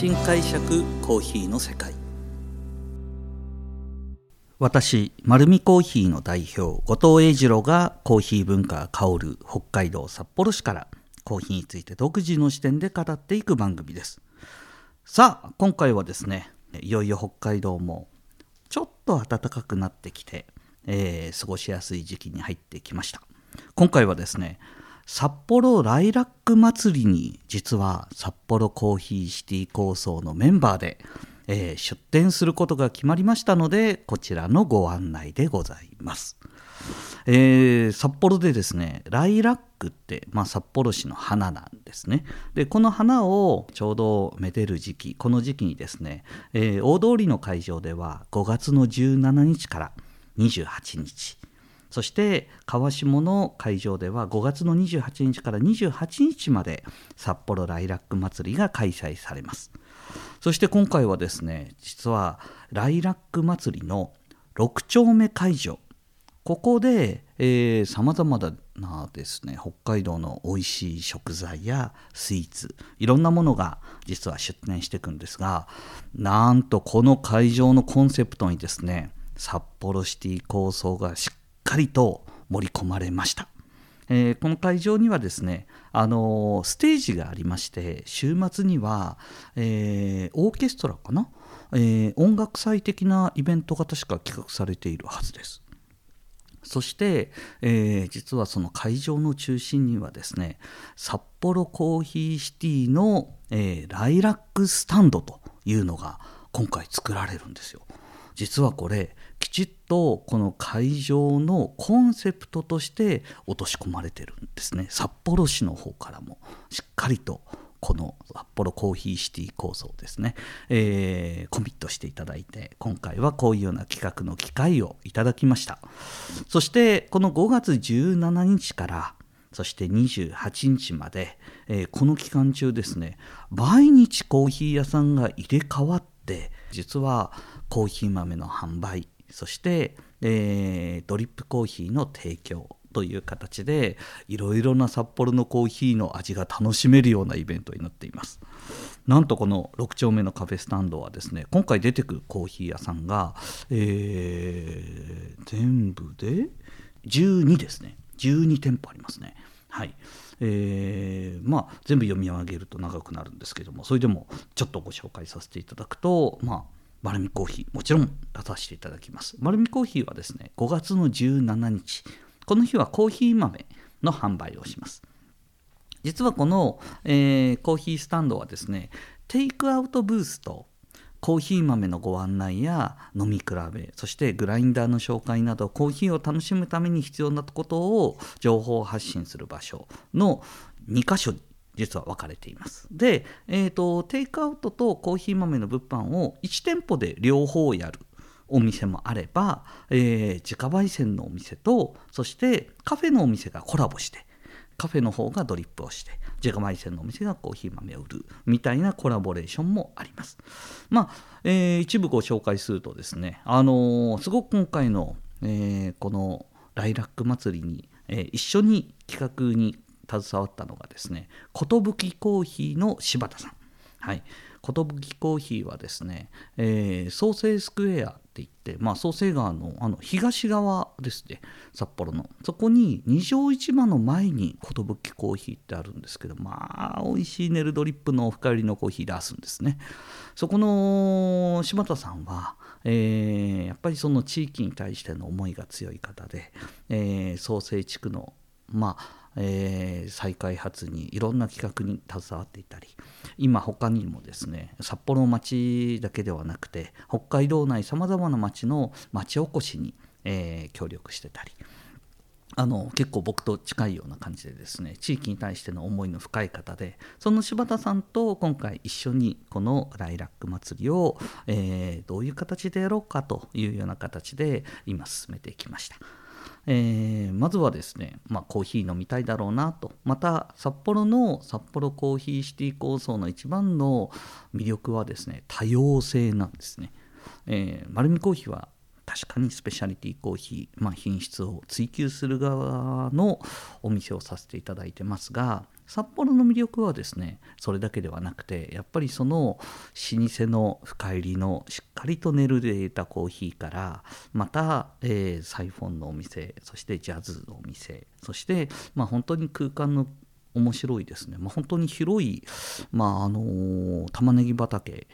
新解釈コーヒーの世界。私丸見コーヒーの代表後藤英二郎がコーヒー文化が香る北海道札幌市からコーヒーについて独自の視点で語っていく番組です。さあ今回はですねいよいよ北海道もちょっと暖かくなってきて、えー、過ごしやすい時期に入ってきました。今回はですね札幌ライラック祭りに実は札幌コーヒーシティ構想のメンバーで、えー、出店することが決まりましたのでこちらのご案内でございます。えー、札幌でですねライラックって、まあ、札幌市の花なんですねでこの花をちょうどめでる時期この時期にですね、えー、大通りの会場では5月の17日から28日そして川下の会場では5月の28日から28日まで札幌ライラック祭りが開催されます。そして今回はですね実はライラック祭りの6丁目会場。ここでさまざまなですね北海道の美味しい食材やスイーツいろんなものが実は出店していくんですがなんとこの会場のコンセプトにですね札幌シティ構想がしっかりと盛り込まれました。えー、この会場にはですね、あのー、ステージがありまして週末には、えー、オーケストラかな、え音楽祭的なイベントが確か企画されているはずです。そして、え実はその会場の中心にはですね札幌コーヒーシティの、えライラックスタンドというのが今回作られるんですよ。実はこれきちっとこの会場のコンセプトとして落とし込まれてるんですね。札幌市の方からもしっかりとこの札幌コーヒーシティ構想ですね、えー、コミットしていただいて今回はこういうような企画の機会をいただきました。そしてこの5月17日からそして28日まで、えー、この期間中ですね毎日コーヒー屋さんが入れ替わって実はコーヒー豆の販売そして、えー、ドリップコーヒーの提供という形でいろいろな札幌のコーヒーの味が楽しめるようなイベントになっています。なんとこの6丁目のカフェスタンドはですね今回出てくるコーヒー屋さんが、えー、全部で12ですね。12店舗ありますね。はい。えー、まあ全部読み上げると長くなるんですけどもそれでもちょっとご紹介させていただくとまあ丸るコーヒーもちろん出させていただきます。丸るコーヒーはですね5月の17日この日はコーヒー豆の販売をします。実はこの、えー、コーヒースタンドはですねテイクアウトブースとコーヒー豆のご案内や飲み比べそしてグラインダーの紹介などコーヒーを楽しむために必要なことを情報発信する場所の2箇所実は分かれています。で、えーと、テイクアウトとコーヒー豆の物販を1店舗で両方やるお店もあれば、えー、自家焙煎のお店とそしてカフェのお店がコラボしてカフェの方がドリップをして自家焙煎のお店がコーヒー豆を売るみたいなコラボレーションもあります。まあ、えー、一部ご紹介するとですね、あのー、すごく今回の、えー、このライラック祭りに、え一緒に企画に携わったのがですね寿コーヒーの柴田さん。はい。寿コーヒーはですね、えー、創生スクエアって言って、まあ、創生川のあの東側ですね札幌の。そこに二条市場の前に寿コーヒーってあるんですけどまあ美味しいネルドリップの深入りのコーヒー出すんですね。そこの柴田さんはえー、やっぱりその地域に対しての思いが強い方で、えー、創生地区のまあえー、再開発にいろんな企画に携わっていたり今他にもですね札幌の町だけではなくて北海道内さまざまな町の町おこしに、えー、協力してたりあの結構僕と近いような感じでですね地域に対しての思いの深い方でその柴田さんと今回一緒にこのライラック祭りを、えー、どういう形でやろうかというような形で今進めていきました。えー、まずはですね、まあ、コーヒー飲みたいだろうなと。また札幌の札幌コーヒーシティ構想の一番の魅力はですね多様性なんですね、えー、丸見コーヒーは確かにスペシャリティコーヒー、まあ、品質を追求する側のお店をさせていただいてますが札幌の魅力はですねそれだけではなくてやっぱりその老舗の深入りのしっかりと練るでいたコーヒーからまた、えー、サイフォンのお店そしてジャズのお店そして、まあ、本当に空間の面白いですね、まあ、本当に広い、まああのー、玉ねぎ畑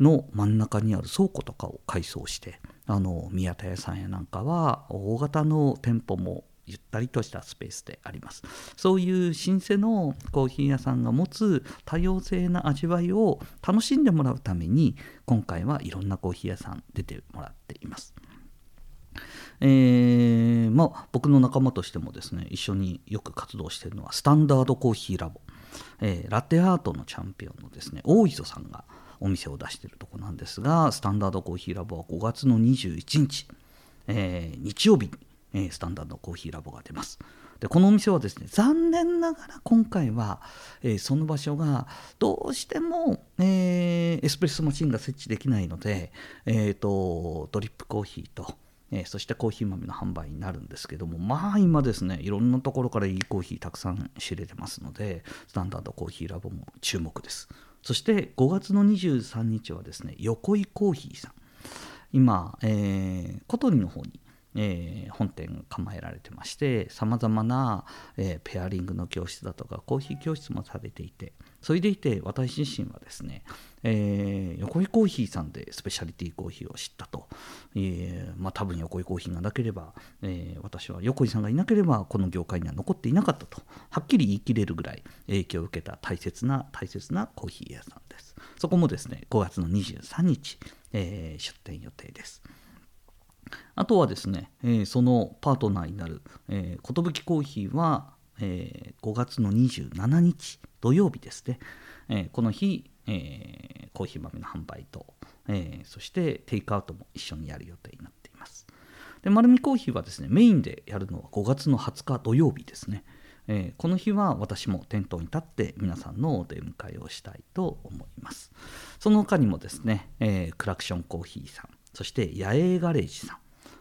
の真ん中にある倉庫とかを改装してあの宮田屋さんやなんかは大型の店舗もゆったりとしたスペースであります。そういう老舗のコーヒー屋さんが持つ多様性な味わいを楽しんでもらうために今回はいろんなコーヒー屋さん出てもらっています。えー、まあ、僕の仲間としてもですね一緒によく活動しているのはスタンダードコーヒーラボ、えー、ラテアートのチャンピオンのですね大磯さんがお店を出しているとこなんですがスタンダードコーヒーラボは5月の21日、えー、日曜日えスタンダードコーヒーラボが出ます。でこのお店はですね残念ながら今回は、えー、その場所がどうしても、えー、エスプレッソマシンが設置できないので、えーと、ドリップコーヒーと、えー、そしてコーヒー豆の販売になるんですけどもまあ今ですねいろんなところからいいコーヒーたくさん仕入れてますのでスタンダードコーヒーラボも注目ですそして5月の23日はですね横井コーヒーさん今、えー、小鳥の方にえー、本店構えられてましてさまざまな、えー、ペアリングの教室だとかコーヒー教室もされていてそれでいて私自身はですね、えー、横井コーヒーさんでスペシャリティコーヒーを知ったと、えー、まあ、多分横井コーヒーがなければ、え、私は横井さんがいなければこの業界には残っていなかったと。はっきり言い切れるぐらい影響を受けた大切な大切なコーヒー屋さんです。そこもですね5月の23日、え出店予定です。あとはですね、えー、そのパートナーになる、えー、寿コーヒーは、えー、5月の27日土曜日ですね、えー、この日、えー、コーヒー豆の販売と、え、そしてテイクアウトも一緒にやる予定になっています。で丸見コーヒーはですねメインでやるのは5月の20日土曜日ですね、え、この日は私も店頭に立って皆さんのお出迎えをしたいと思います。その他にもですね、え、クラクションコーヒーさんそして野営ガレージさん。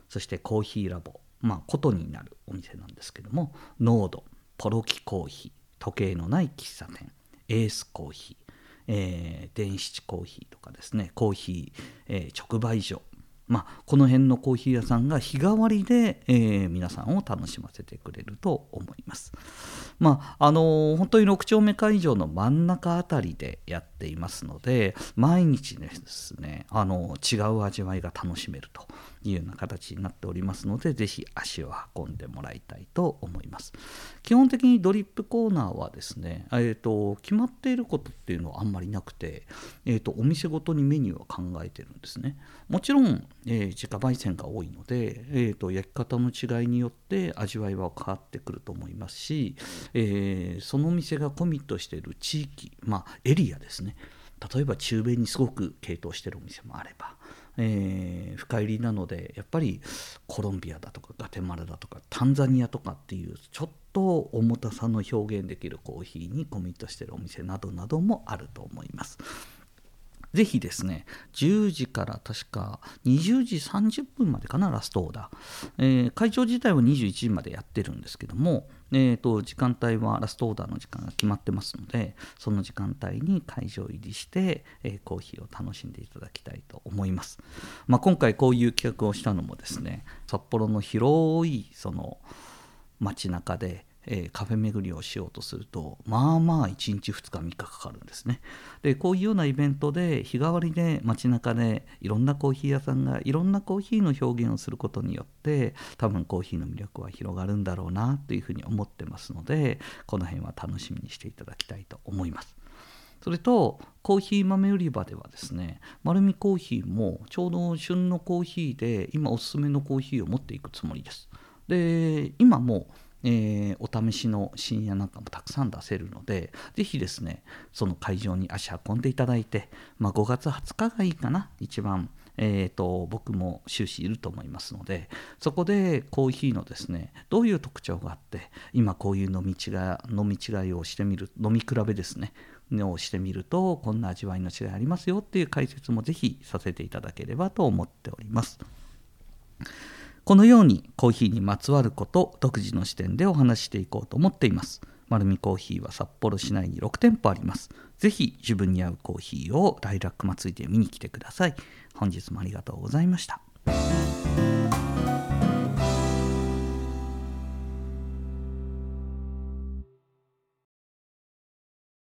そしてコーヒーラボ。まあことになるお店なんですけどもノードポロキコーヒー。時計のない喫茶店。エースコーヒー、えー、電子コーヒーとかですね。コーヒー、えー、直売所。まあ、この辺のコーヒー屋さんが日替わりで、えー、皆さんを楽しませてくれると思います。まああの、本当に6丁目会場の真ん中あたりでやっていますので毎日ですね、あの、違う味わいが楽しめると。いうような形になっておりますのでぜひ足を運んでもらいたいと思います。基本的にドリップコーナーはですね、えーと、決まっていることっていうのはあんまりなくて、えーと、お店ごとにメニューは考えてるんですね。もちろん、えー、自家焙煎が多いので、えーと、焼き方の違いによって味わいは変わってくると思いますし、えー、そのお店がコミットしている地域まあエリアですね。例えば中米にすごく傾倒してるお店もあればえー、深入りなのでやっぱりコロンビアだとかガテマラだとかタンザニアとかっていうちょっと重たさの表現できるコーヒーにコミットしてるお店などなどもあると思います。ぜひですね、10時から確か20時30分までかな、ラストオーダー。えー、会場自体は21時までやってるんですけども、えーと、時間帯はラストオーダーの時間が決まってますので、その時間帯に会場入りして、えー、コーヒーを楽しんでいただきたいと思います。まあ、今回こういう企画をしたのもですね、札幌の広いその街中で、えー、カフェ巡りをしようとするとまあまあ1日2日3日かかるんですね。でこういうようなイベントで日替わりで街中でいろんなコーヒー屋さんがいろんなコーヒーの表現をすることによって多分コーヒーの魅力は広がるんだろうなというふうに思ってますのでこの辺は楽しみにしていただきたいと思います。それとコーヒー豆売り場ではですね丸見コーヒーもちょうど旬のコーヒーで今おすすめのコーヒーを持っていくつもりです。で今もえー、お試しの深夜なんかもたくさん出せるので、ぜひですね、その会場に足運んでいただいて、まあ、5月20日がいいかな、一番。えーと、僕も終始いると思いますのでそこでコーヒーのですねどういう特徴があって今こういう飲み違い飲み違いをしてみる飲み比べですねをしてみるとこんな味わいの違いありますよっていう解説もぜひさせていただければと思っております。このようにコーヒーにまつわること独自の視点でお話していこうと思っています。丸見コーヒーは札幌市内に6店舗あります。ぜひ自分に合うコーヒーをライラック祭りで見に来てください。本日もありがとうございました。